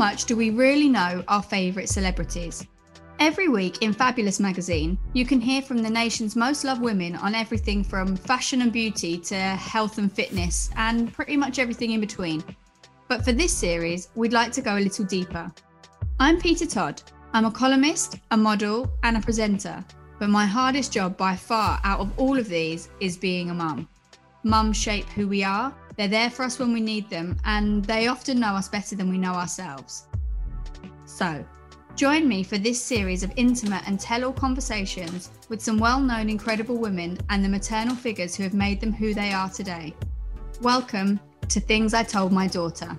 Much do we really know our favourite celebrities? Every week in Fabulous magazine, you can hear from the nation's most loved women on everything from fashion and beauty to health and fitness, and pretty much everything in between. But for this series, we'd like to go a little deeper. I'm Peta Todd. I'm a columnist, a model, and a presenter. But my hardest job by far out of all of these is being a mum. Mums shape who we are, they're there for us when we need them, and they often know us better than we know ourselves. So, join me for this series of intimate and tell all conversations with some well known incredible women and the maternal figures who have made them who they are today. Welcome to Things I Told My Daughter.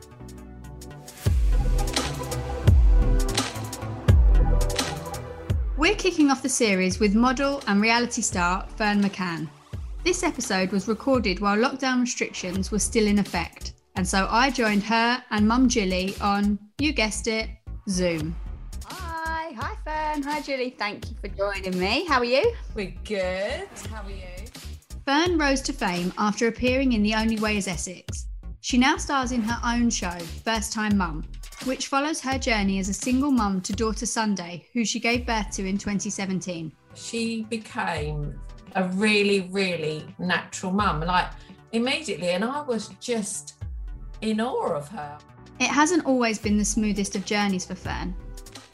We're kicking off the series with model and reality star Ferne McCann. This episode was recorded while lockdown restrictions were still in effect, and so I joined her and Mum Jilly on, you guessed it, Zoom. Hi, hi Ferne, hi Jilly. Thank you for joining me. How are you? We're good. How are you? Ferne rose to fame after appearing in The Only Way is Essex. She now stars in her own show, First Time Mum, which follows her journey as a single mum to daughter Sunday, who she gave birth to in 2017. She became a really, really natural mum, like immediately, and I was just in awe of her. It hasn't always been the smoothest of journeys for Ferne.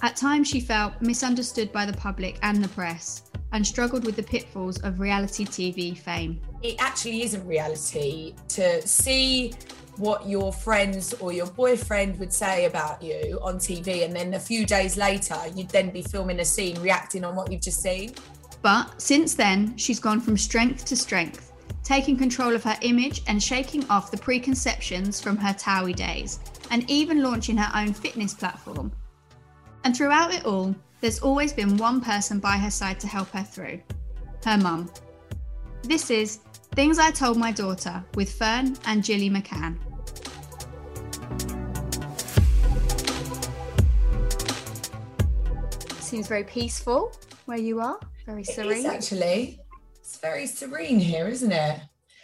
At times, she felt misunderstood by the public and the press and struggled with the pitfalls of reality TV fame. It actually is a reality to see what your friends or your boyfriend would say about you on TV, and then a few days later, you'd then be filming a scene reacting on what you've just seen. But since then, she's gone from strength to strength, taking control of her image and shaking off the preconceptions from her Towie days, and even launching her own fitness platform. And throughout it all, there's always been one person by her side to help her through her mum. This is Things I Told My Daughter with Ferne and Jilly McCann. Seems very peaceful where you are, very serene. It is actually. It's very serene here, isn't it?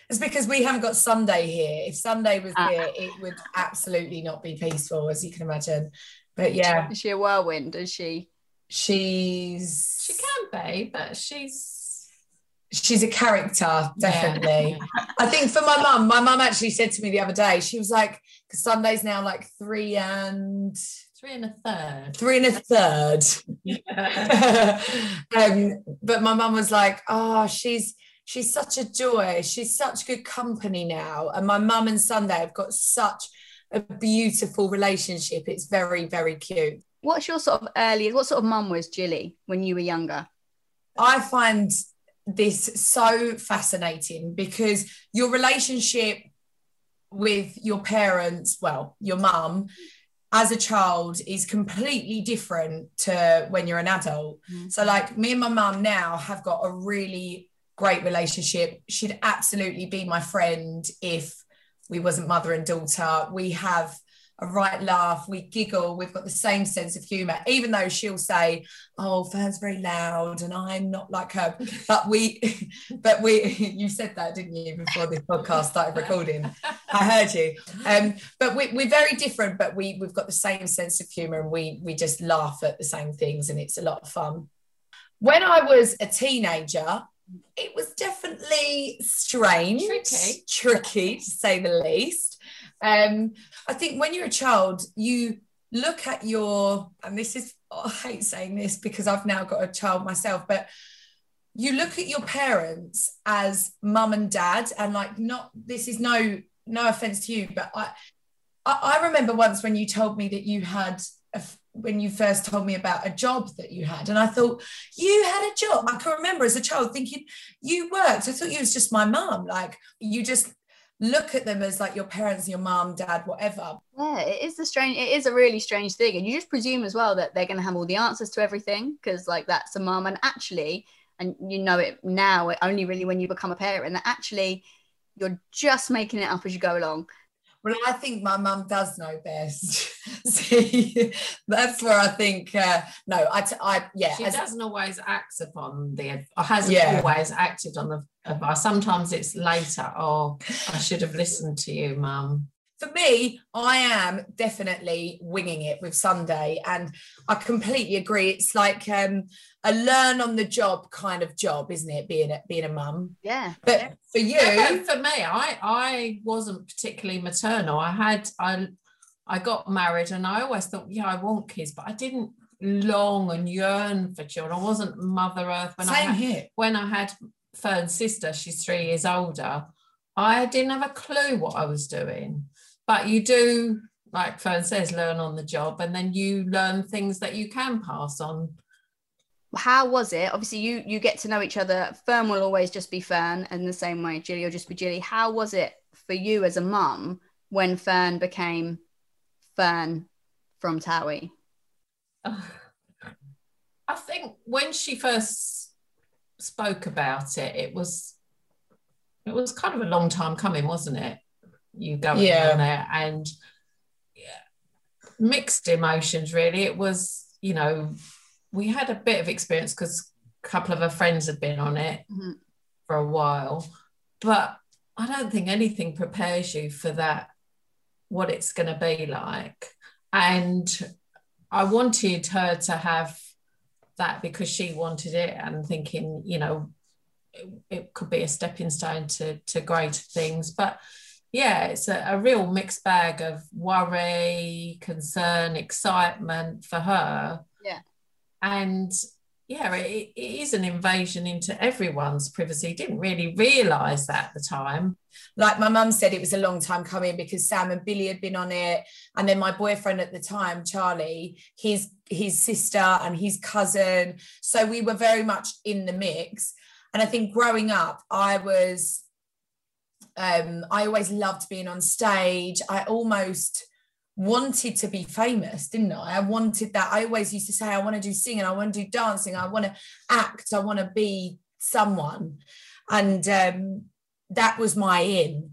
It's because we haven't got Sunday here. If Sunday was Ah. here, it would absolutely not be peaceful, as you can imagine. But yeah, Is she a whirlwind? Is she? she's She can be, but she's she's a character, Yeah. definitely. I think for my mum, my mum actually said to me the other day, she was like, because Sunday's now like three and three and a third. three and a third. um, but my mum was like, oh, she's she's such a joy. She's such good company now. And my mum and Sunday have got such a beautiful relationship. It's very, very cute. What's your sort of earliest? What sort of mum was Jilly when you were younger? I find this so fascinating because your relationship with your parents, well, your mum, as a child is completely different to when you're an adult. Mm-hmm. So, like, me and my mum now have got a really great relationship. She'd absolutely be my friend if we wasn't mother and daughter. We have a right laugh, we giggle, we've got the same sense of humor, even though she'll say, Oh, Ferne's very loud and I'm not like her. But we, but we, you said that, didn't you, before this podcast started recording? I heard you. Um, but we, we're very different, but we, we've got the same sense of humor and we, we just laugh at the same things and it's a lot of fun. When I was a teenager, it was definitely strange, Tricky. tricky to say the least. Um, I think when you're a child, you look at your, and this is, I hate saying this because I've now got a child myself, but you look at your parents as mum and dad, and like, not, this is no, no offense to you, but I, I, I remember once when you told me that you had when you first told me about a job that you had and i thought you had a job. I can remember as a child thinking you worked. I thought you was just my mum like you just look at them as like your parents your mom, dad whatever yeah it is a strange it is a really strange thing and you just presume as well that they're going to have all the answers to everything because like that's a mom. and actually and you know it now only really when you become a parent that actually you're just making it up as you go along well, I think my mum does know best. See, that's where I think uh, no, I, t- I yeah. She as, doesn't always act upon the or hasn't yeah. always acted on the advice. Sometimes it's later. Oh, I should have listened to you, mum for me, I am definitely winging it with Sunday, and I completely agree. It's like um, a learn on the job kind of job, isn't it? Being a being a mum. Yeah. But for you, yeah, for me, I I wasn't particularly maternal. I had I I got married, and I always thought, yeah, I want kids, but I didn't long and yearn for children. I wasn't Mother Earth when Same I had, here. when I had Ferne's sister. She's three years older. I didn't have a clue what I was doing but you do like Ferne says learn on the job and then you learn things that you can pass on. How was it? Obviously you you get to know each other. Fern will always just be ferne and the same way. Jilly will just be Jilly how was it for you as a mum when ferne became ferne from towie i think when she first spoke about it it was it was kind of a long time coming wasn't it you going yeah. there and yeah, mixed emotions really it was you know we had a bit of experience because a couple of our friends had been on it mm-hmm. for a while but i don't think anything prepares you for that what it's going to be like and i wanted her to have that because she wanted it and thinking you know it, it could be a stepping stone to to greater things but yeah, it's a, a, real mixed bag of worry, concern, excitement for her. Yeah. And yeah, it, it is an invasion into everyone's privacy. Didn't really realize that at the time. Like my mum said, it was a long time coming because Sam and Billy had been on it, and then my boyfriend at the time, Charlie, his his sister and his cousin. So we were very much in the mix. And I think growing up, I was um, I always loved being on stage. I almost wanted to be famous, didn't I? I wanted that. I always used to say, I want to do singing, I want to do dancing, I want to act, I want to be someone. And um, that was my in.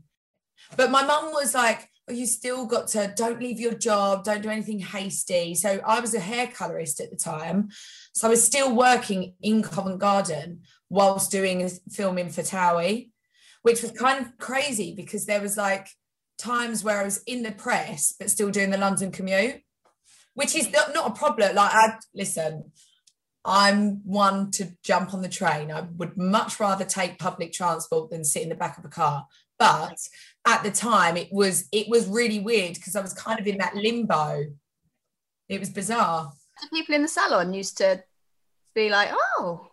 But my mum was like, oh, you still got to don't leave your job, don't do anything hasty. So I was a hair colorist at the time. So I was still working in Covent Garden whilst doing filming for Towie which was kind of crazy because there was like times where I was in the press but still doing the London commute, which is not, a problem. Like I listen, I'm one to jump on the train. I would much rather take public transport than sit in the back of a car. But at the time it was it was really weird because I was kind of in that limbo. It was bizarre. The people in the salon used to be like, oh,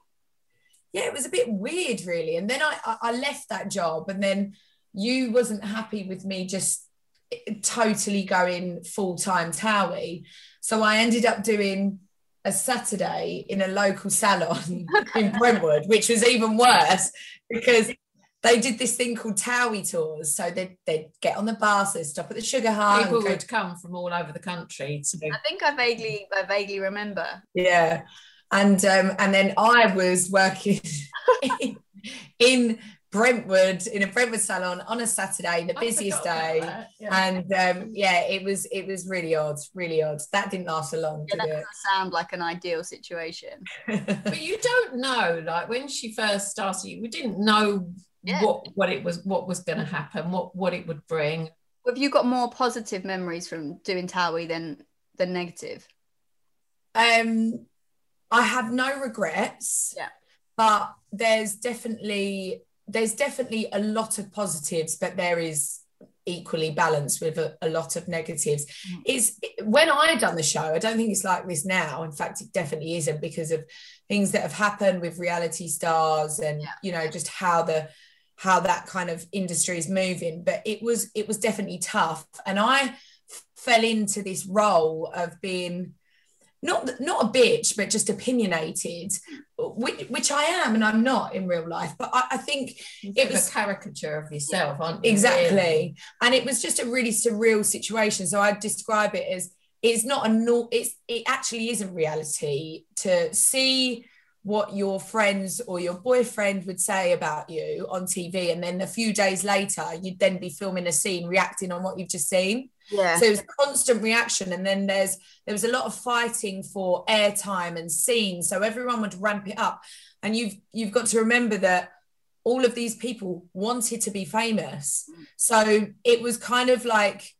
yeah, it was a bit weird, really. And then I, I left that job, and then you wasn't happy with me just totally going full time Towie. So I ended up doing a Saturday in a local salon in Brentwood, which was even worse because they did this thing called Towie tours. So they'd, they'd get on the bus, they'd stop at the Sugar Hut. People would come from all over the country. To... I think I vaguely, I vaguely remember. Yeah and um, and then I was working in, in, Brentwood in a Brentwood salon on a Saturday, the busiest day, yeah. and um, yeah, it was it was really odd, really odd. That didn't last so long. Yeah, that doesn't sound like an ideal situation. but you don't know, like when she first started, we didn't know yeah. what what it was, what was going to happen, what what it would bring. Have you got more positive memories from doing Towie than than negative? Um, I have no regrets. Yeah. But there's definitely there's definitely a lot of positives, but there is equally balanced with a, a lot of negatives. Mm. Is when I done the show, I don't think it's like this now. In fact, it definitely isn't because of things that have happened with reality stars and yeah. you know just how the how that kind of industry is moving. But it was it was definitely tough, and I fell into this role of being not not a bitch, but just opinionated, which, which I am and I'm not in real life. But I, I think it was a caricature of yourself, aren't you? Exactly. Really? And it was just a really surreal situation. So I describe it as it's not a no, it's it actually isn't reality to see what your friends or your boyfriend would say about you on TV. And then a few days later, you'd then be filming a scene reacting on what you've just seen. Yeah. So it was constant reaction. And then there's there was a lot of fighting for airtime and scenes. So everyone would ramp it up. And you've you've got to remember that all of these people wanted to be famous. So it was kind of like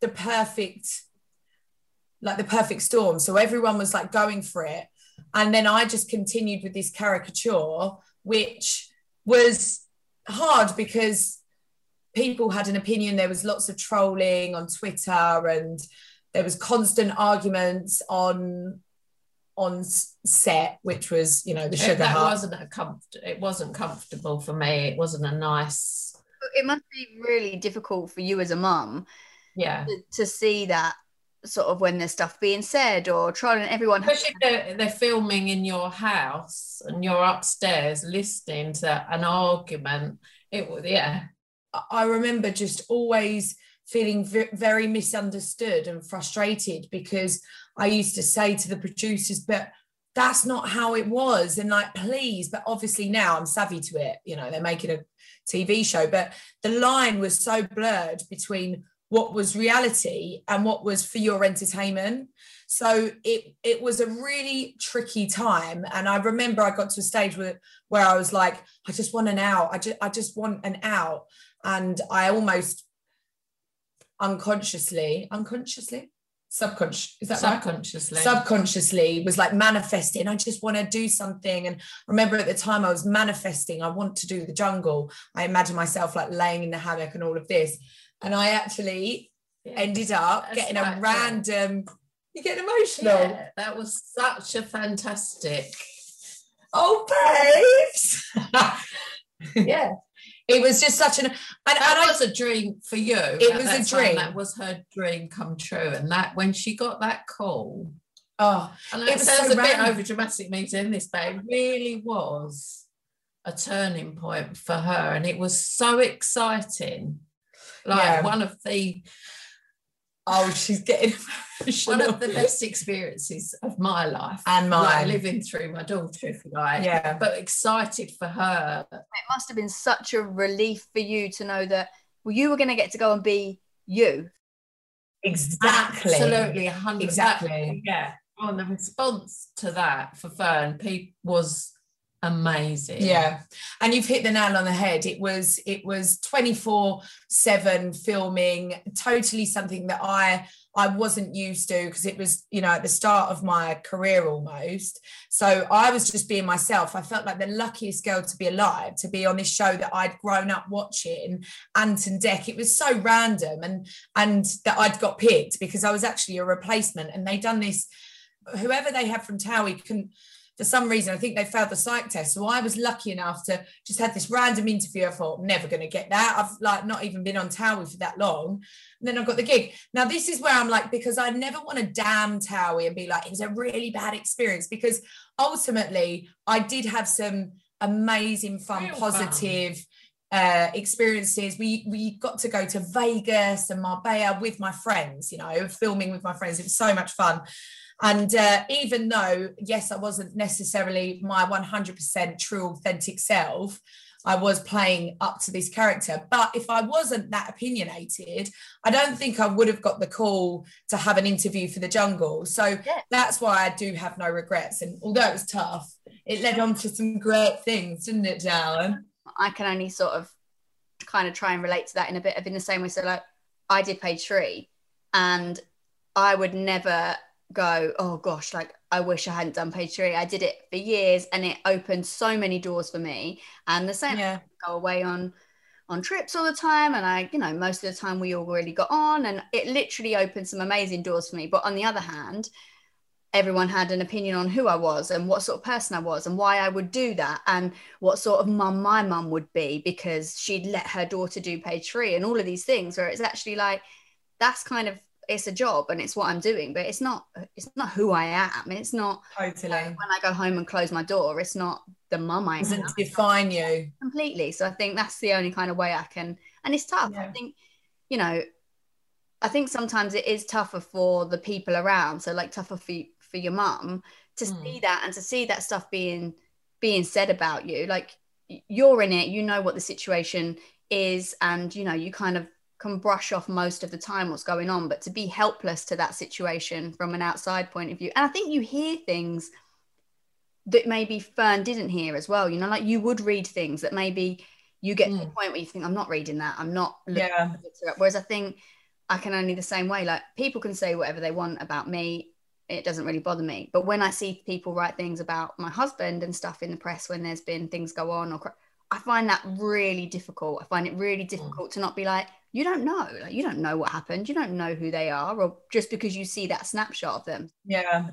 the perfect, like the perfect storm. So everyone was like going for it and then I just continued with this caricature, which was hard because people had an opinion. There was lots of trolling on Twitter and there was constant arguments on on set, which was, you know, the sugar. That hut. wasn't a comfort. It wasn't comfortable for me. It wasn't a nice. It must be really difficult for you as a mum. Yeah. To, to see that sort of when there's stuff being said or trolling everyone especially they're, they're filming in your house and you're upstairs listening to an argument it was yeah. I remember just always feeling very misunderstood and frustrated because i used to say to the producers but that's not how it was. And like please but obviously now i'm savvy to it you know they're making a tv show but the line was so blurred between what was reality and what was for your entertainment. So it it was a really tricky time. And i remember i got to a stage where, where i was like i just want an out. I just i just want an out. And i almost unconsciously unconsciously? Subconscious is that subconsciously right? subconsciously. Was like manifesting i just want to do something. And remember at the time i was manifesting i want to do the jungle. I imagine myself like laying in the hammock and all of this and I actually yeah. ended up That's getting a random. You get emotional. Yeah, that was such a fantastic. Oh, babes. yeah. It was just such an and, that and was I, a dream for you. It was a dream. That was her dream come true. And that when she got that call, oh, and it sounds so a bit over dramatic me saying this, but it really was a turning point for her, and it was so exciting like yeah. one of the oh, she's getting one of the best experiences of my life and mine, like living through my daughter, if you like. Yeah, but excited for her. It must have been such a relief for you to know that well, you were going to get to go and be you. Exactly. Absolutely, hundred. Exactly. yeah. Oh, and the response to that for Ferne Pete was amazing. Yeah. And you've hit the nail on the head. It was it was 24 7 filming totally something that i i wasn't used to because it was you know at the start of my career almost. So i was just being myself. I felt like the luckiest girl to be alive to be on this show that i'd grown up watching Ant and Dec. It was so random and and that i'd got picked because i was actually a replacement and they done this whoever they had from Towie can for some reason, I think they failed the psych test. So I was lucky enough to just have this random interview. I thought, I'm never going to get that. I've like not even been on Towie for that long. And then I've got the gig. Now, this is where I'm like, because I never want to damn Towie and be like, it was a really bad experience because ultimately I did have some amazing, fun, Real positive. Fun. Uh, experiences. We we got to go to Vegas and Marbella with my friends, you know, filming with my friends. It was so much fun. And uh, even though, yes, I wasn't necessarily my 100% true, authentic self, I was playing up to this character. But if I wasn't that opinionated, I don't think I would have got the call to have an interview for the jungle. So yeah. that's why I do have no regrets. And although it was tough, it led on to some great things, didn't it, Darren? I can only sort of kind of try and relate to that in a bit of in the same way. So like I did page three and I would never go, oh gosh, like I wish I hadn't done page three. I did it for years and it opened so many doors for me. And the same yeah. go away on on trips all the time. And I, you know, most of the time we all really got on and it literally opened some amazing doors for me. But on the other hand, everyone had an opinion on who I was and what sort of person I was and why I would do that and what sort of mum my mum would be because she'd let her daughter do page three and all of these things where it's actually like that's kind of it's a job and it's what I'm doing, but it's not it's not who I am. It's not totally when I go home and close my door, it's not the mum I doesn't am. define you completely. So I think that's the only kind of way I can and it's tough. Yeah. I think, you know, I think sometimes it is tougher for the people around. So like tougher for for your mum to mm. see that and to see that stuff being being said about you. Like you're in it, you know what the situation is, and you know, you kind of can brush off most of the time what's going on, but to be helpless to that situation from an outside point of view. And I think you hear things that maybe Ferne didn't hear as well. You know, like you would read things that maybe you get mm. to the hmm. point where you think, I'm not reading that. I'm not yeah. Whereas I think I can only the same way. Like people can say whatever they want about me. It doesn't really bother me. But when I see people write things about my husband and stuff in the press when there's been things go on or I find that really difficult. I find it really hmm. difficult mm. to not be like, you don't know like you don't know what happened you don't know who they are or just because you see that snapshot of them yeah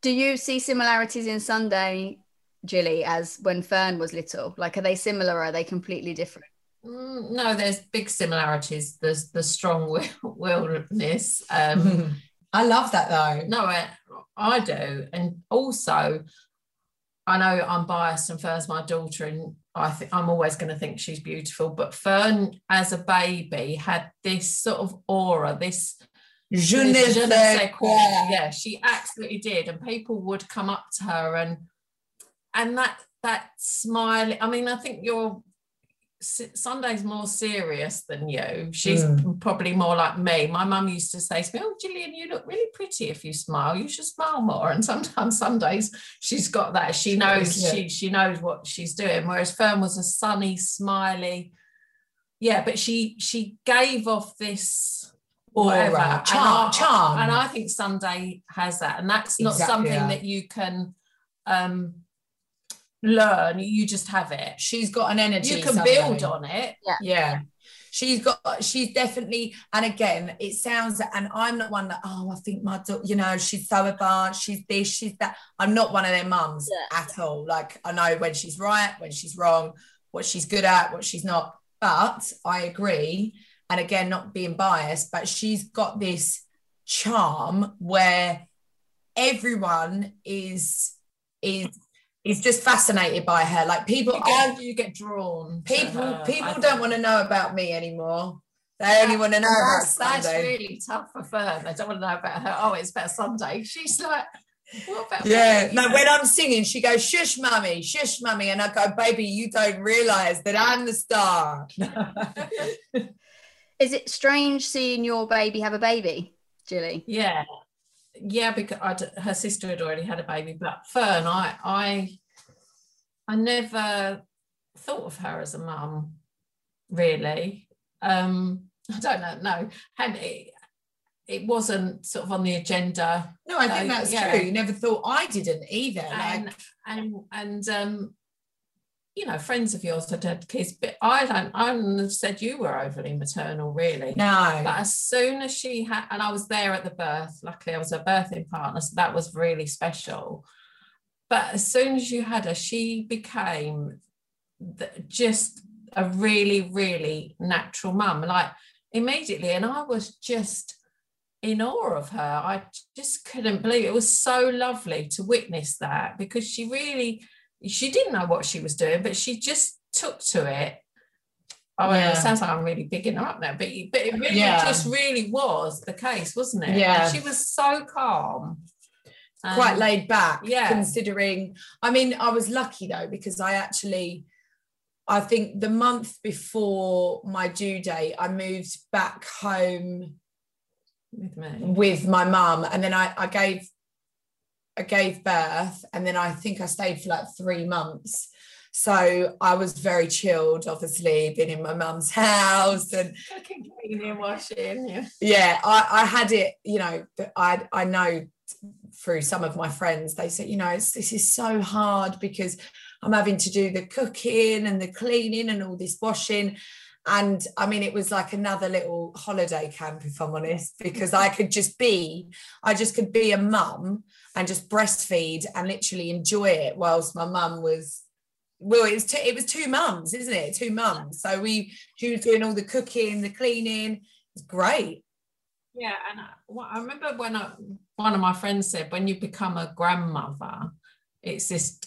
do you see similarities in sunday Jilly, as when Ferne was little? Like, are they similar or are they completely different? Mm, no, there's big similarities. There's the strong willedness. Um, I love that though. No, I, I do. And also, I know I'm biased and Ferne's my daughter, and I think I'm always going to think she's beautiful. But Ferne, as a baby, had this sort of aura, this je ne sais quoi. Yeah, she absolutely did. And people would come up to her and and that that smile. I mean, I think you're Sunday's more serious than you. She's mm. probably more like me. My mum used to say to me, Oh, Gillian, you look really pretty if you smile. You should smile more. And sometimes some days she's got that. She knows yeah. she she knows what she's doing. Whereas Ferne was a sunny, smiley. Yeah, but she she gave off this whatever Aura, charm, and charm. And I think Sunday has that. And that's not exactly, something yeah. that you can um learn you just have it. She's got an energy you can build on it. Yeah. Yeah. She's got she's definitely and again it sounds and i'm not one that oh i think my daughter you know she's so advanced she's this she's that. I'm not one of their mums yeah. at all. Like i know when she's right when she's wrong what she's good at what she's not. But i agree and again not being biased but she's got this charm where everyone is is is just fascinated by her. Like people, you get, you get drawn. People, people don't want to know about me anymore. They only want to know that's, about Sunday. That's really tough for Ferne. They don't want to know about her. Oh, it's about Sunday. She's like, what about yeah. No, when I'm singing, she goes, "Shush, mummy, shush, mummy," and I go, "Baby, you don't realize that I'm the star." Is it strange seeing your baby have a baby, Julie? Yeah, yeah, because I'd, her sister had already had a baby, but Ferne, I, I, I never thought of her as a mum, really. Um, I don't know, no, and it, it wasn't sort of on the agenda. No, I think that's yeah. true. You never thought I didn't either. And like... and and um, you know, friends of yours had had kids, but I don't, I wouldn't have said you were overly maternal, really. No. But as soon as she had, and I was there at the birth, luckily I was a birthing partner, so that was really special. But as soon as you had her, she became the, just a really, really natural mum, like immediately. And I was just in awe of her. I just couldn't believe it. it was so lovely to witness that because she really, she didn't know what she was doing, but she just took to it. Oh, yeah. it sounds like I'm really bigging her up now, but, but it really yeah. just really was the case, wasn't it? Yeah. And she was so calm. Quite laid back, yeah. Considering, I mean, I was lucky though, because I actually, I think the month before my due date, I moved back home with me with my mum, and then I, I gave I gave birth and then I think I stayed for like three months. So I was very chilled, obviously, being in my mum's house and cleaning, washing. Yeah, yeah I, I had it, you know, I I know through some of my friends, they said, you know, this is so hard because I'm having to do the cooking and the cleaning and all this washing. And I mean, it was like another little holiday camp, if I'm honest, because I could just be, I just could be a mum and just breastfeed and literally enjoy it whilst my mum was well it was two, it was two mums isn't it? Two mums. So we she was doing all the cooking the cleaning. It's great. Yeah, and I, I remember when I, one of my friends said, when you become a grandmother, it's this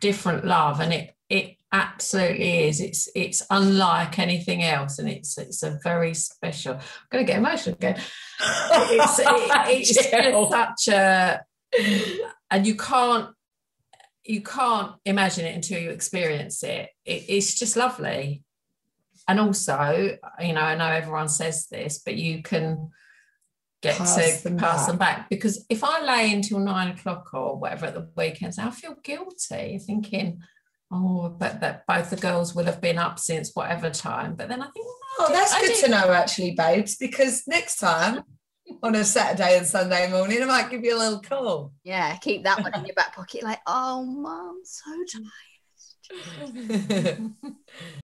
different love, and it it absolutely is. It's it's unlike anything else, and it's it's a very special. I'm going to get emotional again. it's it, it's such a, and you can't you can't imagine it until you experience it. it. It's just lovely, and also, you know, I know everyone says this, but you can get pass to them pass back. them back because if I lay until nine o'clock or whatever at the weekends, I feel guilty thinking oh, but that both the girls will have been up since whatever time. But then I think, oh, oh that's good to know, actually, babes, because next time on a Saturday and Sunday morning, I might give you a little call. Yeah, keep that one in your back pocket, like, oh, mum, so tired.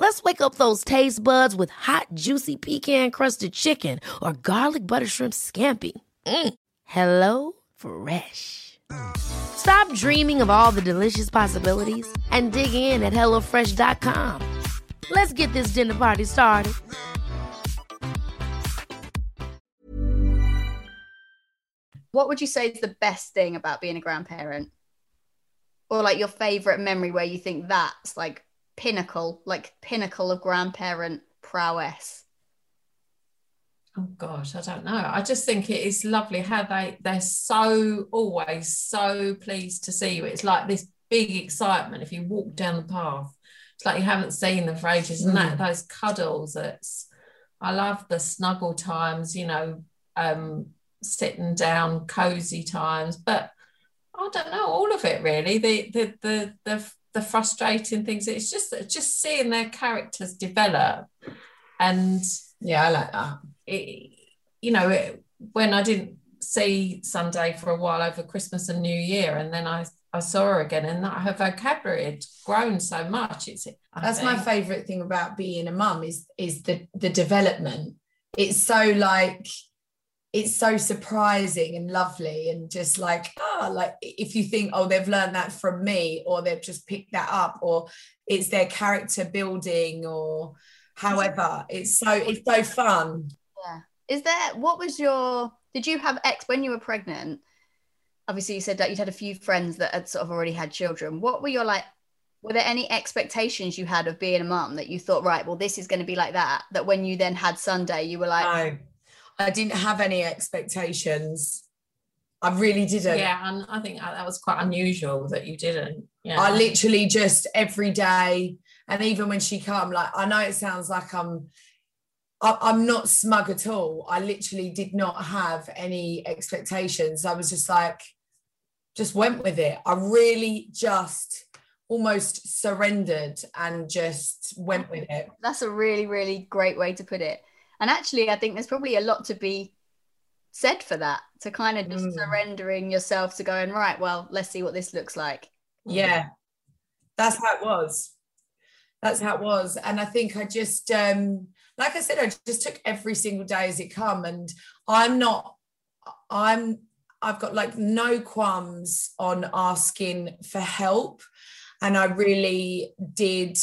Let's wake up those taste buds with hot, juicy pecan crusted chicken or garlic butter shrimp scampi. Mm. Hello Fresh. Stop dreaming of all the delicious possibilities and dig in at HelloFresh.com. Let's get this dinner party started. What would you say is the best thing about being a grandparent? Or like your favorite memory where you think that's like pinnacle, like pinnacle of grandparent prowess? Oh gosh, I don't know. I just think it is lovely how they they're so always so pleased to see you. It's like this big excitement if you walk down the path. It's like you haven't seen them for ages, and that mm. those cuddles. It's I love the snuggle times. You know, um, sitting down, cozy times, but I don't know all of it really. The the the the the frustrating things. It's just just seeing their characters develop, and yeah, I like that. It, you know, it, when I didn't see Sunday for a while over Christmas and New Year, and then I I saw her again, and that her vocabulary had grown so much. It's I that's think. my favorite thing about being a mum is is the the development. It's so like it's so surprising and lovely and just like ah oh, like if you think oh they've learned that from me or they've just picked that up or it's their character building or however it's so it's so fun. Yeah. Is there what was your did you have ex when you were pregnant obviously you said that you'd had a few friends that had sort of already had children. What were your like were there any expectations you had of being a mum that you thought right well this is going to be like that that when you then had sunday you were like no I didn't have any expectations. I really didn't. Yeah, and I think that was quite unusual that you didn't. Yeah. I literally just every day, and even when she come, like I know it sounds like I'm, I, I'm not smug at all. I literally did not have any expectations. I was just like, just went with it. I really just almost surrendered and just went with it. That's a really, really great way to put it. And actually, I think there's probably a lot to be said for that to kind of just mm. surrendering yourself to going, right, well, let's see what this looks like. Yeah, that's how it was. That's how it was. And I think I just, um, like I said, I just took every single day as it come. And I'm not, I'm, I've got like no qualms on asking for help. And I really did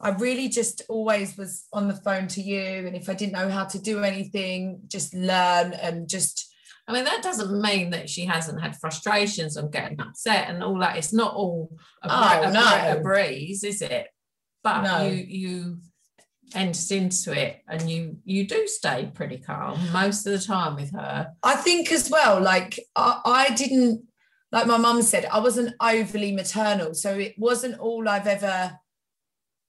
I really just always was on the phone to you. And if I didn't know how to do anything, just learn and just. I mean, that doesn't mean that she hasn't had frustrations and getting upset and all that. It's not all a, oh, a, no. a breeze, is it? But no. you you enter into it and you you do stay pretty calm most of the time with her. I think as well, like I, I didn't like my mum said, I wasn't overly maternal. So it wasn't all I've ever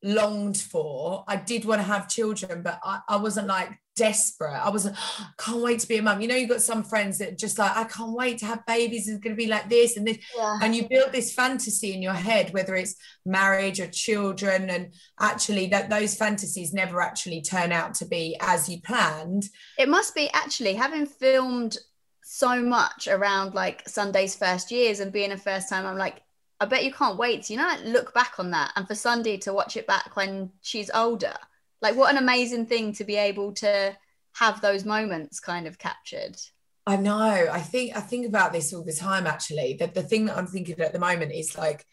longed for. I did want to have children, but I, I wasn't like desperate. I was like, oh, can't wait to be a mum. You know, you've got some friends that just like, I can't wait to have babies. It's going to be like this and this. Yeah. And you build this fantasy in your head, whether it's marriage or children. And actually, that those fantasies never actually turn out to be as you planned. It must be actually having filmed so much around like Sunday's first years and being a first time. I'm like, I bet you can't wait to, you know, look back on that and for Sunday to watch it back when she's older. Like, what an amazing thing to be able to have those moments kind of captured. I know. I think I think about this all the time actually. That the thing that I'm thinking at the moment is like,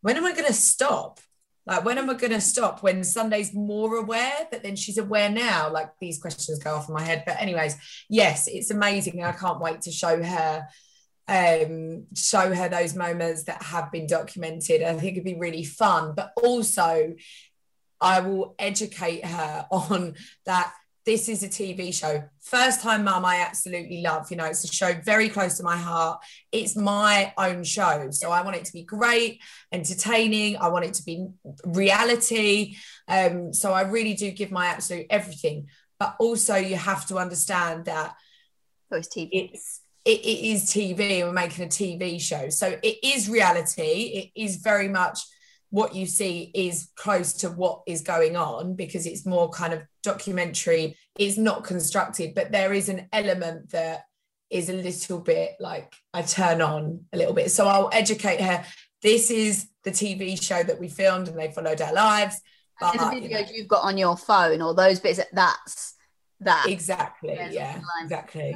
when am I going to stop? Like, when am I going to stop? When Sunday's more aware, but then she's aware now. Like, these questions go off in my head. But, anyways, yes, it's amazing. I can't wait to show her um, show her those moments that have been documented. I think it'd be really fun, but also I will educate her on that this is a TV show. First time mum, I absolutely love. You know, it's a show very close to my heart. It's my own show. So I want it to be great, entertaining. I want it to be reality. Um, so I really do give my absolute everything. But also, you have to understand that it's TV. It's it, it is TV and we're making a TV show. So it is reality. It is very much what you see is close to what is going on because it's more kind of documentary. It's not constructed, but there is an element that is a little bit like I turn on a little bit. So I'll educate her. This is the TV show that we filmed and they followed our lives. But, and the videos you have got on your phone or those bits, that's that. Exactly. Yeah, exactly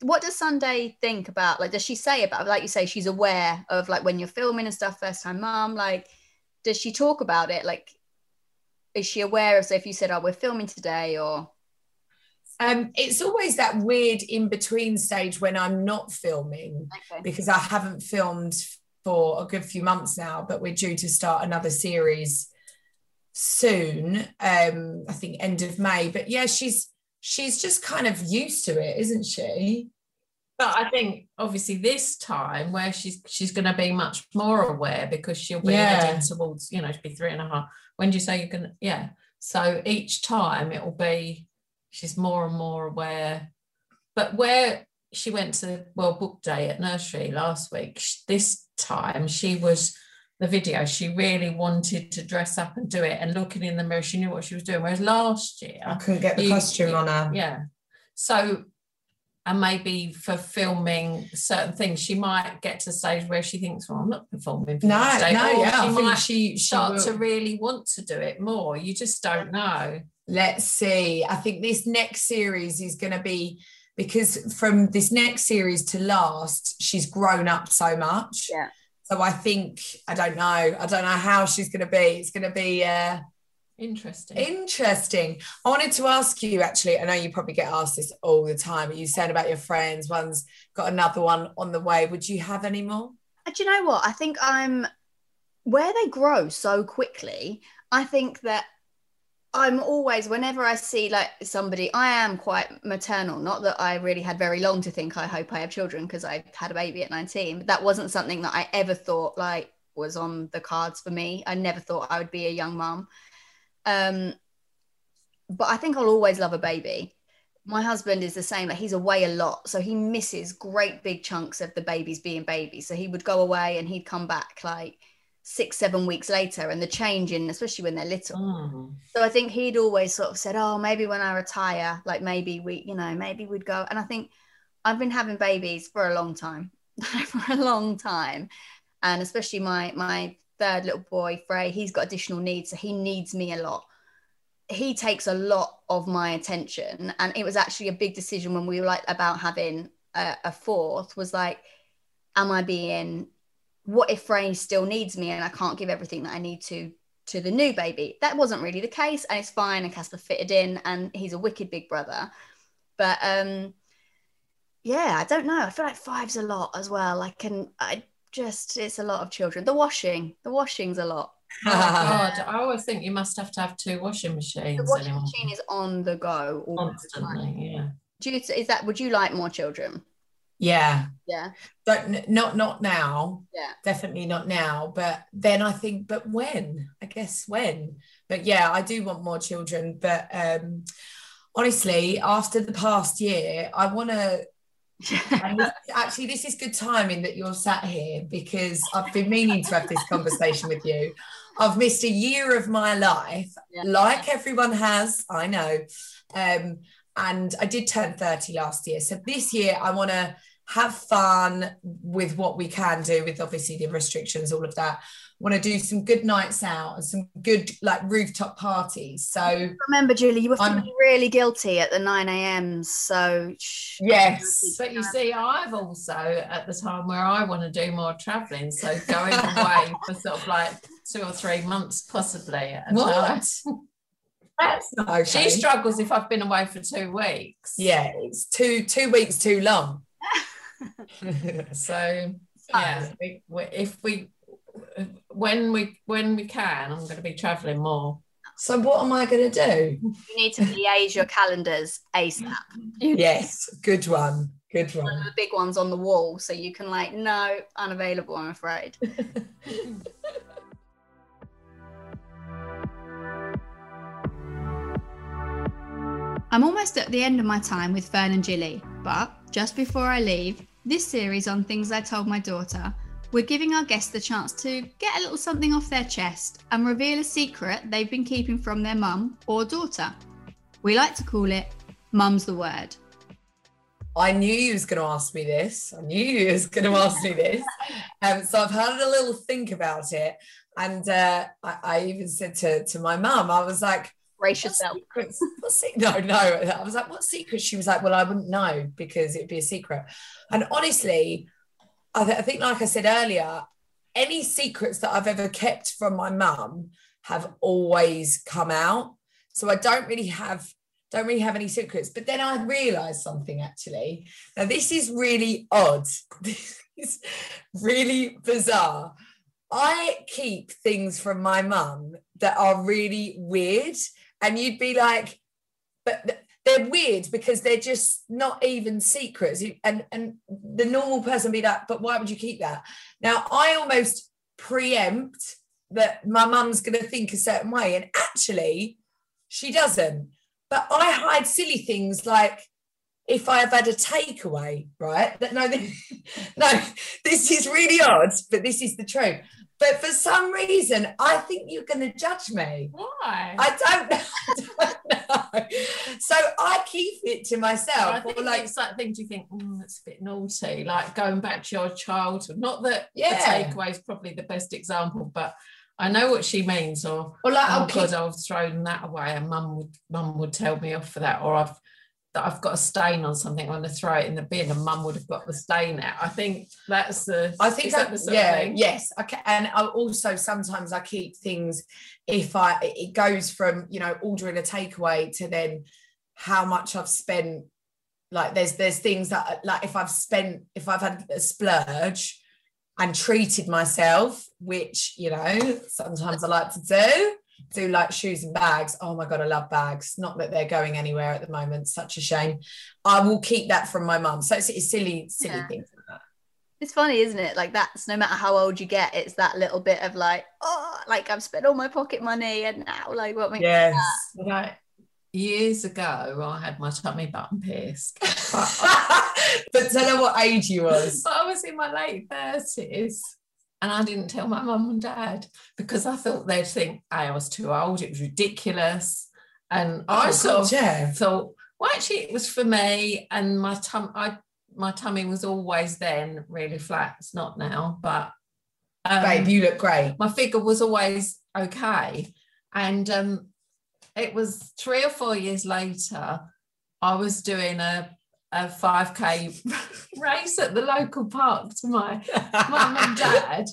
what does Sunday think about? Like, does she say about, like you say, she's aware of like when you're filming and stuff, first time mom? Like, does she talk about it? Like, is she aware of, so if you said, oh, we're filming today or? Um, it's always that weird in between stage when I'm not filming okay. because I haven't filmed for a good few months now, but we're due to start another series soon. Um, I think end of May. But yeah, she's she's just kind of used to it, isn't she? But I think obviously this time where she's she's going to be much more aware because she'll be yeah. heading towards you know to be three and a half. When do you say you're going to? Yeah. So each time it will be she's more and more aware. But where she went to World Book Day at nursery last week, this time she was the video, she really wanted to dress up and do it. And looking in the mirror, she knew what she was doing. Whereas last year, I couldn't get the you, costume on her. Yeah. So, and maybe for filming certain things, she might get to the stage where she thinks, "Well, I'm not performing." For no, no, yeah. She might she, she start will. to really want to do it more. You just don't know. Let's see. I think this next series is going to be because from this next series to last, she's grown up so much. Yeah so I think I don't know. I don't know how she's going to be. It's going to be uh, interesting. Interesting. I wanted to ask you actually. I know you probably get asked this all the time. You said about your friends. One's got another one on the way. Would you have any more? Uh, do you know what? I think I'm where they grow so quickly. I think that I'm always, whenever I see like somebody, I am quite maternal. Not that I really had very long to think, I hope I have children because I had a baby at 19. But that wasn't something that I ever thought like was on the cards for me. I never thought I would be a young mom. Um, but I think I'll always love a baby. My husband is the same. Like he's away a lot, so he misses great big chunks of the babies being babies. So he would go away and he'd come back like six seven weeks later and the change in especially when they're little. Mm. so i think he'd always sort of said oh maybe when i retire like maybe we you know maybe we'd go and i think i've been having babies for a long time for a long time. And especially my my third little boy frey he's got additional needs so he needs me a lot. He takes a lot of my attention and it was actually a big decision when we were like about having a, a fourth was like am i being what if Frey still needs me and I can't give everything that I need to to the new baby? That wasn't really the case, and it's fine. And Casper fitted in, and he's a wicked big brother. But um, yeah, I don't know. I feel like five's a lot as well. I can, I just, it's a lot of children. The washing, the washing's a lot. Oh God, I always think you must have to have two washing machines. The washing anymore. machine is on the go constantly. Yeah. Do you, is that? Would you like more children? Yeah. Yeah. But not not now. Yeah. Definitely not now. But then I think, but when? I guess when. But yeah, I do want more children. But um honestly, after the past year, I want to. actually, this is good timing that you're sat here because I've been meaning to have this conversation with you. I've missed a year of my life, yeah. like everyone has, I know. Um, and I did turn 30 last year. So this year, I want to have fun with what we can do with obviously the restrictions, all of that want to do some good nights out and some good like rooftop parties. So remember, Julie, you were feeling really guilty at the 9 a.m. So yes, but you see, I've also at the time where I want to do more traveling, so going away for sort of like two or three months, possibly at a what? time. That's not okay. She struggles if I've been away for two weeks. Yeah, it's two two weeks too long. so yeah, we, if we when we when we can, I'm going to be traveling more. So what am I going to do? You need to liaise your calendars ASAP. yes, good one. Good one. one the big ones on the wall, so you can like, no, unavailable. I'm afraid. I'm almost at the end of my time with Ferne and Jilly, but just before I leave, this series on things I told my daughter we're giving our guests the chance to get a little something off their chest and reveal a secret they've been keeping from their mum or daughter. We like to call it Mum's the Word. I knew you was going to ask me this. I knew you was going to ask me this. Um, so I've had a little think about it. And uh, I, I, even said to, to my mum, I was like, brace yourself. no, no. I was like, what secret? She was like, well, I wouldn't know because it'd be a secret. And honestly, I, th- I think, like I said earlier, any secrets that I've ever kept from my mum have always come out. So I don't really have don't really have any secrets. But then I realized something actually. Now this is really odd. This is really bizarre. I keep things from my mum that are really weird. And you'd be like, but they're weird because they're just not even secrets. And and the normal person be like, but why would you keep that? Now I almost preempt that my mum's going to think a certain way, and actually, she doesn't. But I hide silly things like if I have had a takeaway, right? That no, no, this is really odd, but this is the truth. But for some reason, I think you're going to judge me. Why? I don't know. I don't know. So I keep it to myself. I think like, it's things you think, mm, that's a bit naughty, like going back to your childhood. Not that yeah. the takeaway is probably the best example, but I know what she means. Or, well, like, oh, God, I've thrown that away, and mum would mum would tell me off for that, or I've that I've got a stain on something, I'm going to throw it in the bin, and Mum would have got the stain out. I think that's the. I think that, that yeah, yes. Okay, and I also sometimes I keep things if I it goes from you know ordering a takeaway to then how much I've spent. Like there's there's things that like if I've spent if I've had a splurge and treated myself, which you know sometimes I like to do do like shoes and bags. Oh my God, I love bags. Not that they're going anywhere at the moment. Such a shame. I will keep that from my mum. So it's, it's silly, silly yeah. things like that. It's funny, isn't it? Like that's no matter how old you get, it's that little bit of like, oh, like I've spent all my pocket money and now like what makes yes. Like years ago, I had my tummy button pierced. but, but tell her what age you was. But I was in my late thirties and I didn't tell my mum and dad because I thought they'd think I was too old. It was ridiculous, and I oh, sort of yeah. thought, well, actually, it was for me, and my tum, I my tummy was always then really flat. It's not now, but um, babe, you look great. My figure was always okay, and um, it was three or four years later. I was doing a a 5k race at the local park to my mum and dad.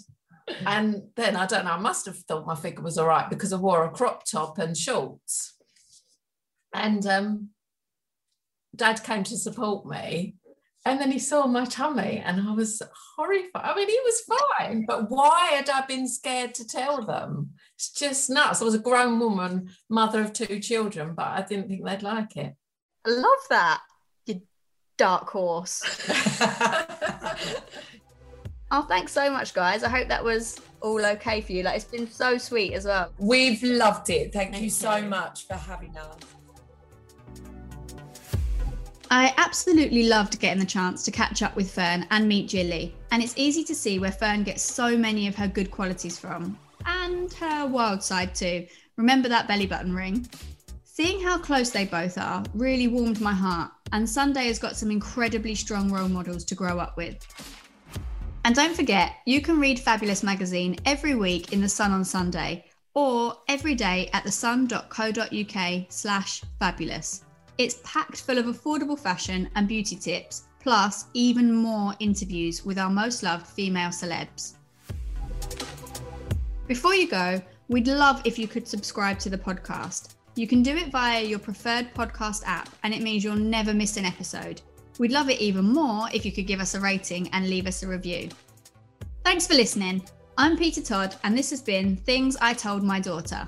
And then i don't know i must have thought my figure was all right because i wore a crop top and shorts. And um, dad came to support me and then he saw my tummy and i was horrified. I mean he was fine but why had i been scared to tell them? It's just nuts. I was a grown woman mother of two children but i didn't think they'd like it. I love that dark horse. oh, thanks so much, guys. I hope that was all okay for you. Like, it's been so sweet as well. We've loved it. Thank, Thank you so much for having us. I absolutely loved getting the chance to catch up with Ferne and meet Jilly, and it's easy to see where Ferne gets so many of her good qualities from, and her wild side too. Remember that belly button ring? Seeing how close they both are really warmed my heart, and Sunday has got some incredibly strong role models to grow up with. And don't forget, you can read Fabulous magazine every week in The Sun on Sunday or every day at thesun.co.uk slash fabulous. It's packed full of affordable fashion and beauty tips, plus even more interviews with our most loved female celebs. Before you go, we'd love if you could subscribe to the podcast. You can do it via your preferred podcast app, and it means you'll never miss an episode. We'd love it even more if you could give us a rating and leave us a review. Thanks for listening. I'm Peta Todd, and this has been Things I Told My Daughter.